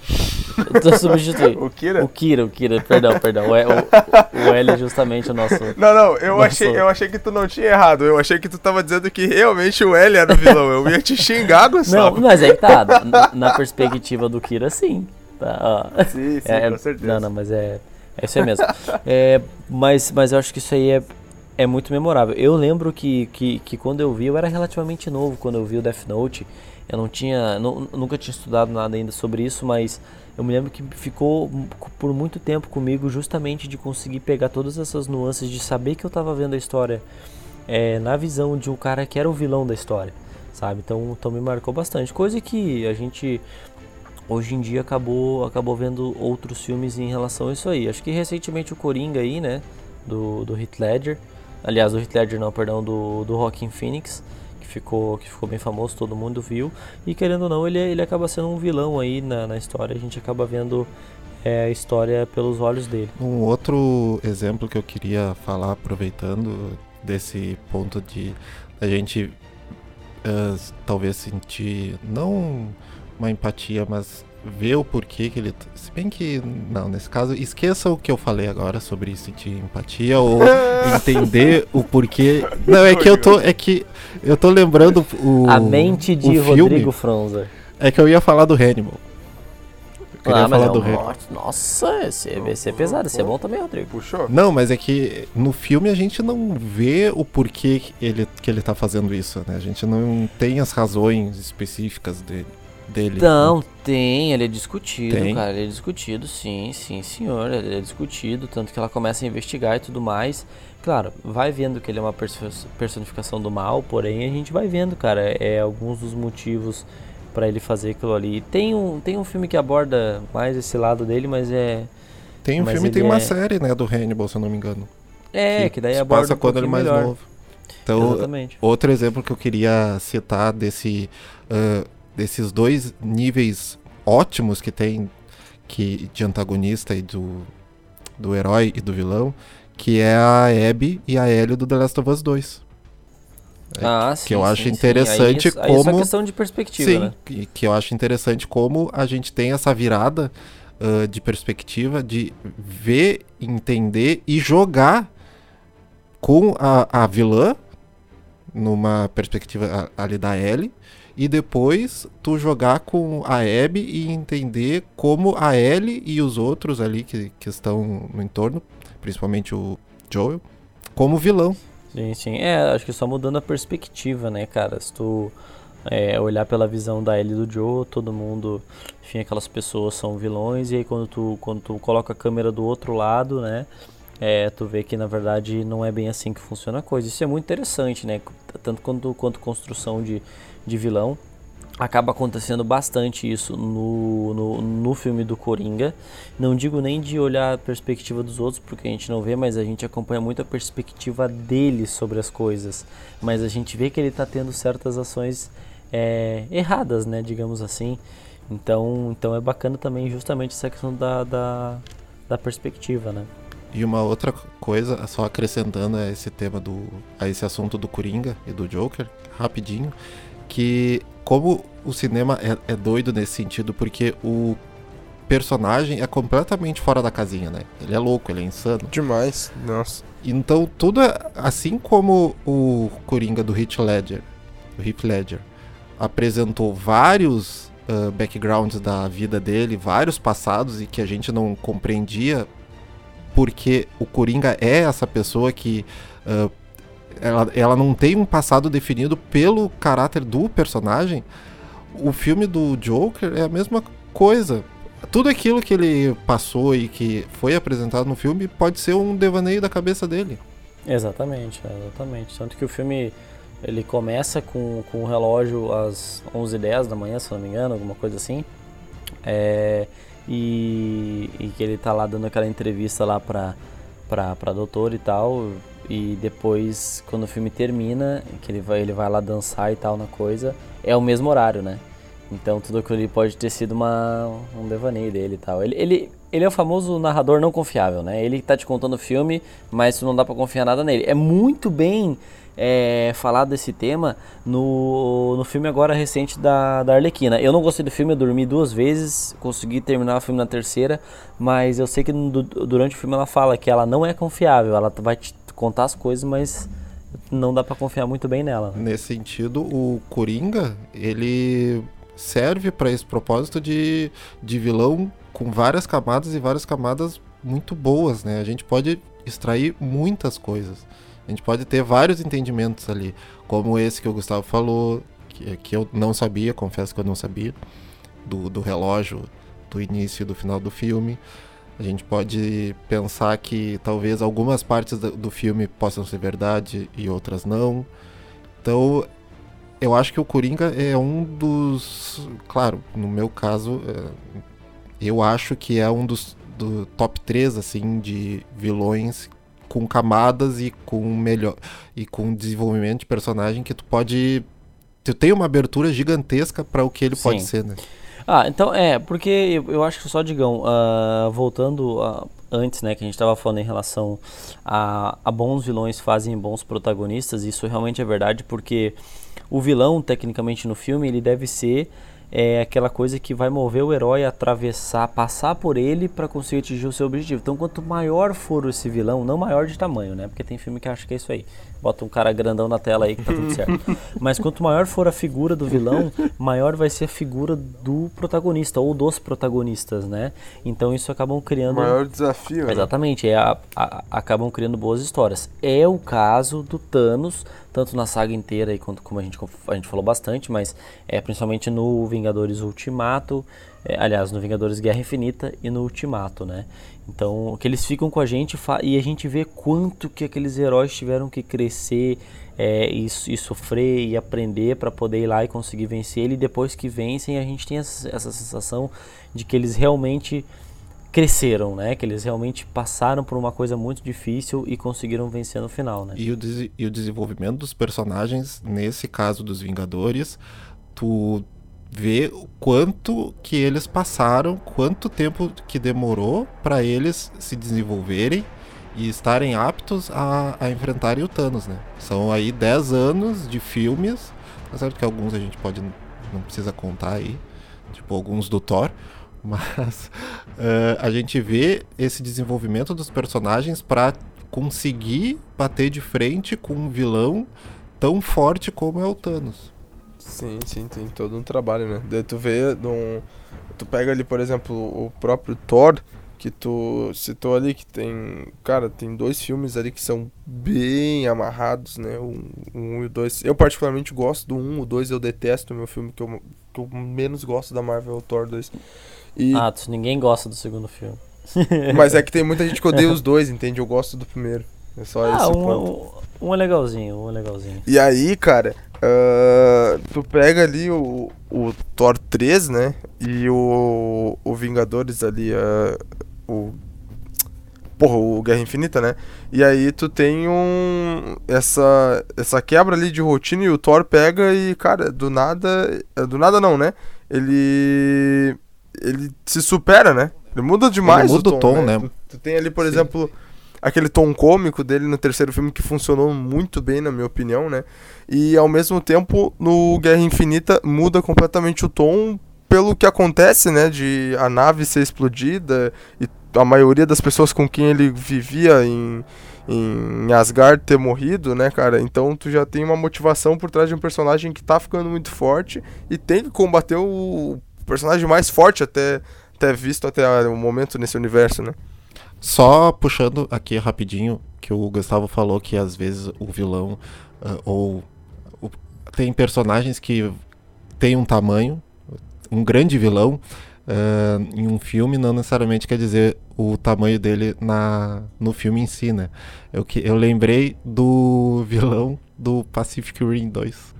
Eu tô substituindo. O Kira? O Kira, o Kira, perdão, perdão. O, o, o L é justamente o nosso. Não, não, eu Nossa. achei, eu achei que tu não tinha errado. Eu achei que tu tava dizendo que realmente o L era o vilão. Eu ia te xingar, Não, Gustavo. mas é que tá. Na, na perspectiva do Kira, sim. Tá. Sim, sim, É, com certeza. Não, não, mas é, é isso aí mesmo. É, mas, mas eu acho que isso aí é, é muito memorável. Eu lembro que, que, que quando eu vi, eu era relativamente novo quando eu vi o Death Note. Eu não tinha, nu- nunca tinha estudado nada ainda sobre isso, mas eu me lembro que ficou por muito tempo comigo justamente de conseguir pegar todas essas nuances, de saber que eu tava vendo a história é, na visão de um cara que era o vilão da história, sabe? Então, então me marcou bastante. Coisa que a gente hoje em dia acabou acabou vendo outros filmes em relação a isso aí. Acho que recentemente o Coringa aí, né, do, do Heath Ledger, aliás, do Heath Ledger não, perdão, do, do Joaquin Phoenix, que ficou que ficou bem famoso, todo mundo viu. E querendo ou não, ele, ele acaba sendo um vilão aí na, na história. A gente acaba vendo é, a história pelos olhos dele. Um outro exemplo que eu queria falar, aproveitando desse ponto de a gente ah, talvez sentir, não uma empatia, mas ver o porquê que ele. Se bem que, não, nesse caso, esqueça o que eu falei agora sobre sentir empatia ou entender o porquê. Não, é que eu tô. É que eu tô lembrando o. a mente de Rodrigo Fronza. É que eu ia falar do Hannibal. Eu queria Ah, mas falar é do um- Hannibal. Nossa, esse, esse é pesado, esse é bom também, Rodrigo. Puxou? Não, mas é que no filme a gente não vê o porquê que ele, que ele tá fazendo isso, né? A gente não tem as razões específicas dele. Dele. Não, tem, ele é discutido, Tem? cara. Ele é discutido, sim, sim, senhor. Ele é discutido, tanto que ela começa a investigar e tudo mais. Claro, vai vendo que ele é uma perso- personificação do mal, porém a gente vai vendo, cara, é alguns dos motivos pra ele fazer aquilo ali. Tem um, tem um filme que aborda mais esse lado dele, mas é. Tem um filme e tem ele uma é- série, né, do Hannibal, se eu não me engano. É, que, daí se aborda passa um quando ele é mais melhor. novo. Então, Exatamente. outro exemplo que eu queria citar desse, ah, desses dois níveis ótimos que tem que, de antagonista e do, do herói e do vilão, que é a Abby e a Ellie do The Last of Us 2. É, Ah, que sim, eu sim, acho sim. interessante aí, aí é só como- questão de perspectiva, Sim, né? que, que eu acho interessante como a gente tem essa virada ah, de perspectiva de ver, entender e jogar com a, a vilã numa perspectiva ali da Ellie e depois tu jogar com a Abby e entender como a Ellie e os outros ali que, que estão no entorno, principalmente o Joel, como vilão. Sim, sim. É, acho que só mudando a perspectiva, né, cara? Se tu é, olhar pela visão da Ellie e do Joe, todo mundo, enfim, aquelas pessoas são vilões, e aí quando tu, quando tu coloca a câmera do outro lado, né, é, tu vê que na verdade não é bem assim que funciona a coisa. Isso é muito interessante, né? Tanto quanto, quanto construção de, de vilão. Acaba acontecendo bastante isso no, no, no filme do Coringa. Não digo nem de olhar a perspectiva dos outros, porque a gente não vê, mas a gente acompanha muito a perspectiva dele sobre as coisas. Mas a gente vê que ele está tendo certas ações é, erradas, né? Digamos assim. Então, então é bacana também justamente essa questão da, da, da perspectiva, né? E uma outra coisa, só acrescentando a esse tema do. a esse assunto do Coringa e do Joker, rapidinho, que como o cinema é, é doido nesse sentido, porque o personagem é completamente fora da casinha, né? Ele é louco, ele é insano. Demais. Nossa. Então tudo é, assim como o Coringa do Heath Ledger, o Heath Ledger apresentou vários ah, backgrounds da vida dele, vários passados e que a gente não compreendia porque o Coringa é essa pessoa que ah, ela, ela não tem um passado definido pelo caráter do personagem, o filme do Joker é a mesma coisa. Tudo aquilo que ele passou e que foi apresentado no filme pode ser um devaneio da cabeça dele. Exatamente, exatamente. Tanto que o filme ele começa com, com o relógio às 11h10 da manhã, se não me engano, alguma coisa assim. É, e, e, que ele tá lá dando aquela entrevista lá pra, pra, pra doutor e tal. E depois, quando o filme termina, que ele vai, ele vai lá dançar e tal na coisa, é o mesmo horário, né? Então tudo aquilo ali pode ter sido uma, um devaneio dele e tal. Ele, ele, ele é o famoso narrador não confiável, né? Ele tá te contando o filme, mas não dá para confiar nada nele. É muito bem é, falado desse tema no, no filme agora recente da, da Arlequina. Eu não gostei do filme, eu dormi duas vezes, consegui terminar o filme na terceira, mas eu sei que durante o filme ela fala que ela não é confiável, ela vai te contar as coisas, mas não dá para confiar muito bem nela. Nesse sentido, o Coringa, ele serve para esse propósito de, de vilão com várias camadas e várias camadas muito boas, né? A gente pode extrair muitas coisas. A gente pode ter vários entendimentos ali, como esse que o Gustavo falou, que, que eu não sabia, confesso que eu não sabia, do, do relógio do início e do final do filme. A gente pode pensar que talvez algumas partes do, filme possam ser verdade e outras não. Então, eu acho que o Coringa é um dos. Claro, no meu caso, é, eu acho que é um dos do top 3 assim, de vilões com camadas e com melhor e com desenvolvimento de personagem que tu pode. Tu tem uma abertura gigantesca para o que ele Sim. pode ser, né? Ah, então é, porque eu, eu acho que só, Digão, uh, voltando a, antes, né, que a gente estava falando em relação a, a bons vilões fazem bons protagonistas, isso realmente é verdade, porque o vilão, tecnicamente no filme, ele deve ser é aquela coisa que vai mover o herói a atravessar, passar por ele para conseguir atingir o seu objetivo. Então, quanto maior for esse vilão, não maior de tamanho, né? Porque tem filme que acha que é isso aí. Bota um cara grandão na tela aí que tá tudo certo. Mas quanto maior for a figura do vilão, maior vai ser a figura do protagonista ou dos protagonistas, né? Então isso acabam criando. Maior desafio. Né? Exatamente, é a, a, acabam criando boas histórias. É o caso do Thanos, tanto na saga inteira, aí, quanto, como a gente, a gente falou bastante, mas é principalmente no Vingadores Ultimato, é, aliás, no Vingadores Guerra Infinita e no Ultimato, né? Então, que eles ficam com a gente e a gente vê quanto que aqueles heróis tiveram que crescer é, e, e, sofrer e aprender para poder ir lá e conseguir vencer ele. E depois que vencem, a gente tem essa, essa sensação de que eles realmente cresceram, né? Que eles realmente passaram por uma coisa muito difícil e conseguiram vencer no final, né? E o, e o desenvolvimento dos personagens, nesse caso dos Vingadores, tu ver o quanto que eles passaram, quanto tempo que demorou para eles se desenvolverem e estarem aptos a, a enfrentarem o Thanos, né? São aí 10 anos de filmes, tá certo que alguns a gente pode não precisa contar aí, tipo alguns do Thor, mas uh, a gente vê esse desenvolvimento dos personagens para conseguir bater de frente com um vilão tão forte como é o Thanos. Sim, sim, tem todo um trabalho, né? Daí tu vê, um, tu pega ali, por exemplo, o próprio Thor, que tu citou ali, que tem, cara, tem dois filmes ali que são bem amarrados, né? Um, um e o dois. Eu particularmente gosto do um, o dois eu detesto, o meu filme que eu, que eu menos gosto da Marvel é o Thor 2. E... Ah, ninguém gosta do segundo filme. Mas é que tem muita gente que odeia os dois, entende? Eu gosto do primeiro. É só ah, esse um, ponto. Um é legalzinho, um é legalzinho. E aí, cara, Uh, tu pega ali o, o Thor 3, né? E o, o Vingadores ali, uh, o. Porra, o Guerra Infinita, né? E aí tu tem um. Essa, essa quebra ali de rotina e o Thor pega e, cara, do nada. Do nada não, né? Ele. Ele se supera, né? Ele muda demais ele muda o tom, o tom né? né? Tu, tu, tem ali, por Sim. exemplo aquele tom cômico dele no terceiro filme que funcionou muito bem, na minha opinião, né? E ao mesmo tempo, no Guerra Infinita assume completamente o tom pelo que acontece, né? De a nave ser explodida e a maioria das pessoas com quem ele vivia em, em Asgard ter morrido, né, cara? Então tu já tem uma motivação por trás de um personagem que tá ficando muito forte e tem que combater o personagem mais forte até, até visto até o momento nesse universo, né? Só puxando aqui rapidinho, que o Gustavo falou que às vezes o vilão ah, ou o- tem personagens que tem um tamanho, um grande vilão ah, em um filme não necessariamente quer dizer o tamanho dele na, no filme em si, né? Eu, que, eu lembrei do vilão do Pacific Rim 2,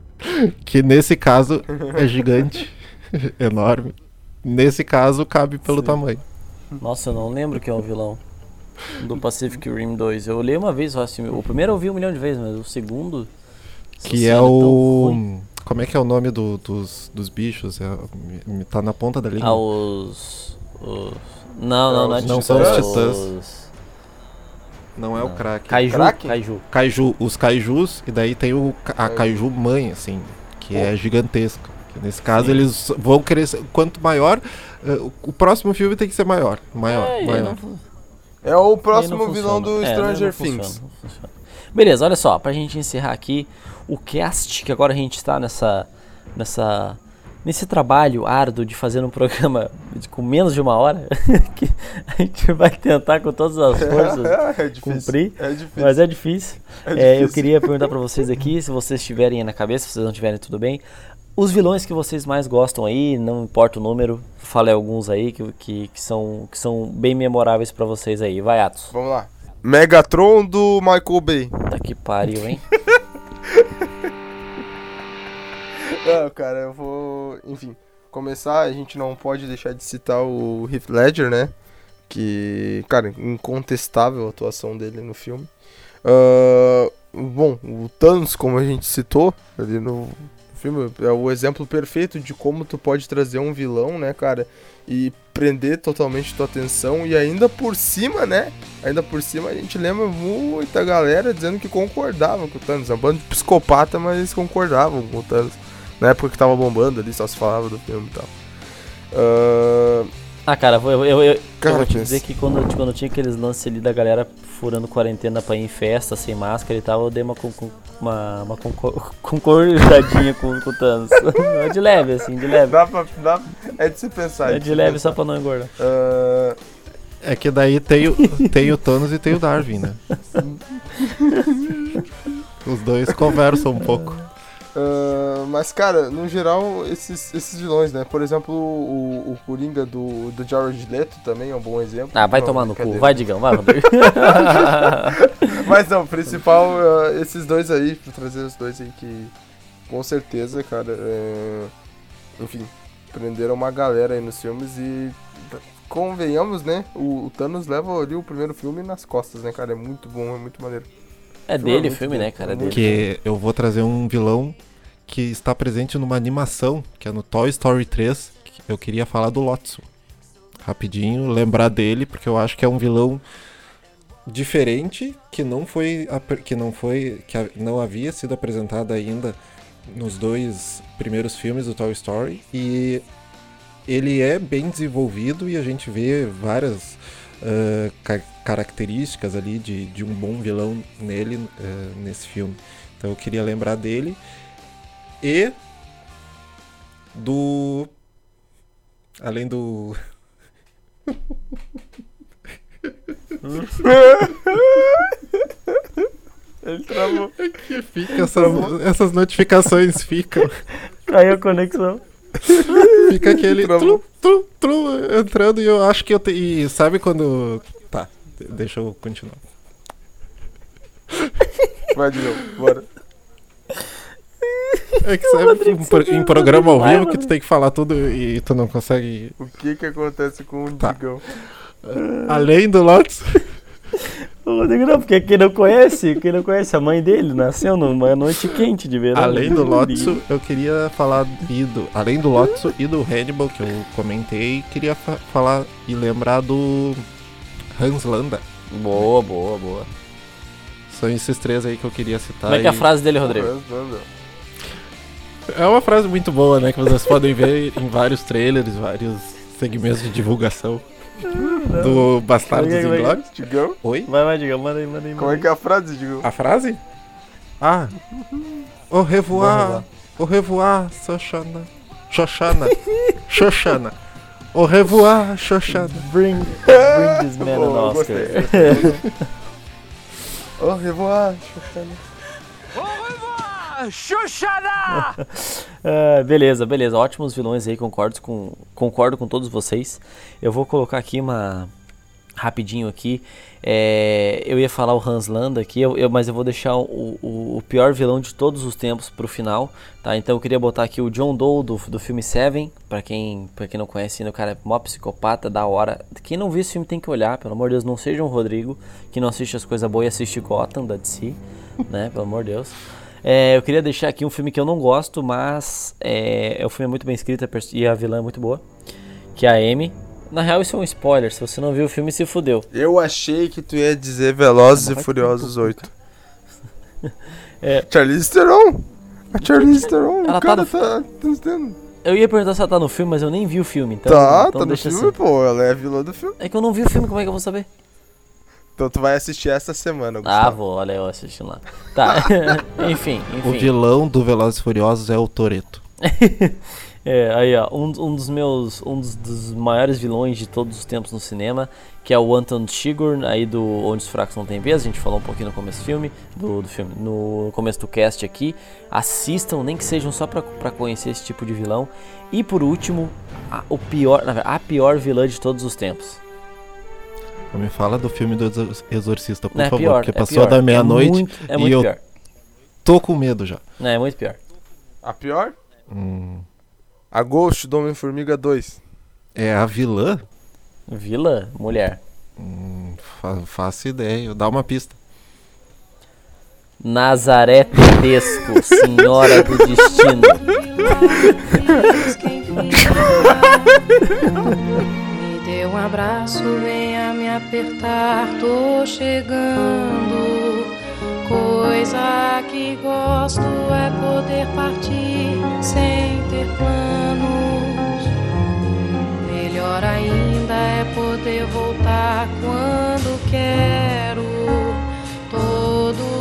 que nesse caso é gigante, enorme. Nesse caso cabe pelo tamanho. Nossa, eu não lembro quem é o vilão do Pacific Rim 2. Eu olhei uma vez só assim. O primeiro eu vi um milhão de vezes, mas o segundo. Que é tão o. Como é que é o nome do- dos, dos bichos? É, tá na ponta da língua. Ah, os. os- Não, não, não é Não são os Titãs, os- Não é o não. crack. Kaiju, Kraken? Kaiju. Kaiju, os kaijus, e daí tem o, a kaiju mãe, assim, que é gigantesca. Que nesse caso Sim. eles vão crescer. Quanto maior, eh, o- o próximo filme tem que ser maior. Maior, É, maior. não É o próximo vilão funciona. do É, Stranger funciona, Things. não funciona. Beleza, olha só, pra gente encerrar aqui o cast, que agora a gente está nessa. nessa. nesse trabalho árduo de fazer um programa com menos de uma hora, que a gente vai tentar com todas as forças é difícil. cumprir, É difícil. mas é difícil. É É, eu difícil. queria perguntar pra vocês aqui, se vocês tiverem na cabeça, se vocês não tiverem, tudo bem. Os vilões que vocês mais gostam aí, não importa o número, fale alguns aí que, que, que são, que são bem memoráveis pra vocês aí. Vai, Atos. Vamos lá. Megatron do Michael Bay. Tá que pariu, hein? Não, cara, eu vou. Enfim, começar, a gente não pode deixar de citar o Heath Ledger, né? Que, cara, incontestável a atuação dele no filme. Ah, bom, o Thanos, como a gente citou ali no filme, é o exemplo perfeito de como tu pode trazer um vilão, né, cara? E prender totalmente tua atenção e ainda por cima, né? Ainda por cima a gente lembra muita galera dizendo que concordava com o Thanos. É um bando de psicopata, mas eles concordavam com o Thanos. Na época que tava bombando ali, só se falava do filme e tal. Ah, Ah, cara, eu, eu, eu, eu Cara, vou te dizer que quando, quando tinha aqueles lances ali da galera furando quarentena pra ir em festa, sem máscara e tal, eu dei uma, uma, uma concor- concordadinha com, com o Thanos. É de leve, assim, de leve. dá pra, dá, é de se pensar. É de leve só pra não engordar. Ah, É que daí tem o, tem o Thanos e tem o Darwin, né? Os dois conversam um pouco. Ah, mas, cara, no geral, esses, esses vilões, né? Por exemplo, o, o Coringa do, do Jared Leto também é um bom exemplo. Ah, vai Não, tomar no cu. Vai, Digão, vai, Rodrigo. Mas não, principal, ah, esses dois aí, pra trazer os dois aí que, com certeza, cara, é, enfim, prenderam uma galera aí nos filmes e, convenhamos, né, o, o Thanos leva ali o primeiro filme nas costas, né, cara, é muito bom, é muito maneiro. É dele o filme, bom, né, cara? É dele. Que eu vou trazer um vilão que está presente numa animação, que é no Toy Story 3. que Eu queria falar do Lotso. Rapidinho, lembrar dele, porque eu acho que é um vilão diferente, que não foi. que não foi. que não havia sido apresentado ainda nos dois primeiros filmes do Toy Story. E ele é bem desenvolvido e a gente vê várias ah, ca- características ali de, de um bom vilão nele ah, nesse filme. Então eu queria lembrar dele e do além do Ele travou. que fica essas, essas notificações ficam Caiu a conexão. fica aquele Travou. tru, tru, tru, entrando e eu acho que eu te, e sabe quando tá de- deixa eu continuar Vai de novo, bora. é que sabe em, pro- em programa ao vivo que tu tem que falar tudo e tu não consegue O que que acontece com o Tá. Digão? além do Lotus O Rodrigo não, porque quem não conhece, quem não conhece a mãe dele, nasceu numa noite quente de verão. Além do Lotso, eu queria falar e do, além do Lotso e do Hannibal que eu comentei, queria fa- falar e lembrar do Hans Landa. Boa, boa, boa. São esses três aí que eu queria citar. Como é que é a frase dele, Rodrigo? É uma frase muito boa, né? Que vocês podem ver em vários trailers, vários segmentos de divulgação do Bastardos é que- Inglórios. Digão? Oi? Vai, vai, diga, manda aí, manda aí. Como é que é a frase, Digão? A frase? Ah. Au revoir. Au revoir, Xoxana. Xoxana. Xoxana. Au revoir, Xoxada. Bring, bring this man an Boa, Oscar. gostei, Au revoir. Ah, beleza, beleza. Ótimos vilões aí, concordo com, concordo com todos vocês. Eu vou colocar aqui uma. Rapidinho aqui. É, eu ia falar o Hans Landa aqui, eu, eu- mas eu vou deixar o, o, o pior vilão de todos os tempos pro final, tá? Então eu queria botar aqui o John Doe do, do filme Seven, pra quem, quem não conhece, o cara é mó psicopata, da hora. Quem não viu esse filme tem que olhar, pelo amor de Deus, não seja um Rodrigo, que não assiste as coisas boas e assiste Gotham da DC, né? Pelo amor de Deus. É, eu queria deixar aqui um filme que eu não gosto, mas é, o filme é muito bem escrito e a vilã é muito boa, que é a Amy. Na real, isso é um spoiler. Se você não viu o filme, se fudeu. Eu achei que tu ia dizer Velozes Ah, e Furiosos 8. É. Charlize Theron. A Charlize Theron, Ela o tá cara no- tá... tá entendendo? Eu ia perguntar se ela tá no filme, mas eu nem vi o filme. Então, tá, então tá no deixa filme, assim. pô. Ela é a vilã do filme. É que eu não vi o filme, como é que eu vou saber? Então tu vai assistir essa semana, Ah, Gustavo. vou, olha eu assistindo lá. Tá, enfim, O enfim. vilão do Velozes e Furiosos é o Toreto. É, aí ó, um, um dos meus, um dos, dos maiores vilões de todos os tempos no cinema, que é o Anton Chigurh, aí do Onde os Fracos Não Tem Vez, a gente falou um pouquinho no começo do filme, do, do filme, no começo do cast aqui. Assistam, nem que sejam só pra, pra conhecer esse tipo de vilão. E por último, a, o pior, na verdade, a pior vilã de todos os tempos. Me fala do filme do Exor- Exorcista, por é favor, pior, porque é passou pior. da meia-noite É muito, é e eu pior. tô com medo já. Não, é muito pior. A pior? Hum, A Ghost do Homem-Formiga 2. é a vilã? Vilã, mulher. Hum, fa faço ideia, dá uma pista. Nazaré Tedesco, Senhora do Destino. Meu abraço venha me apertar, tô chegando. Coisa que gosto é poder partir sem ter planos. Melhor ainda é poder voltar quando quero. Todo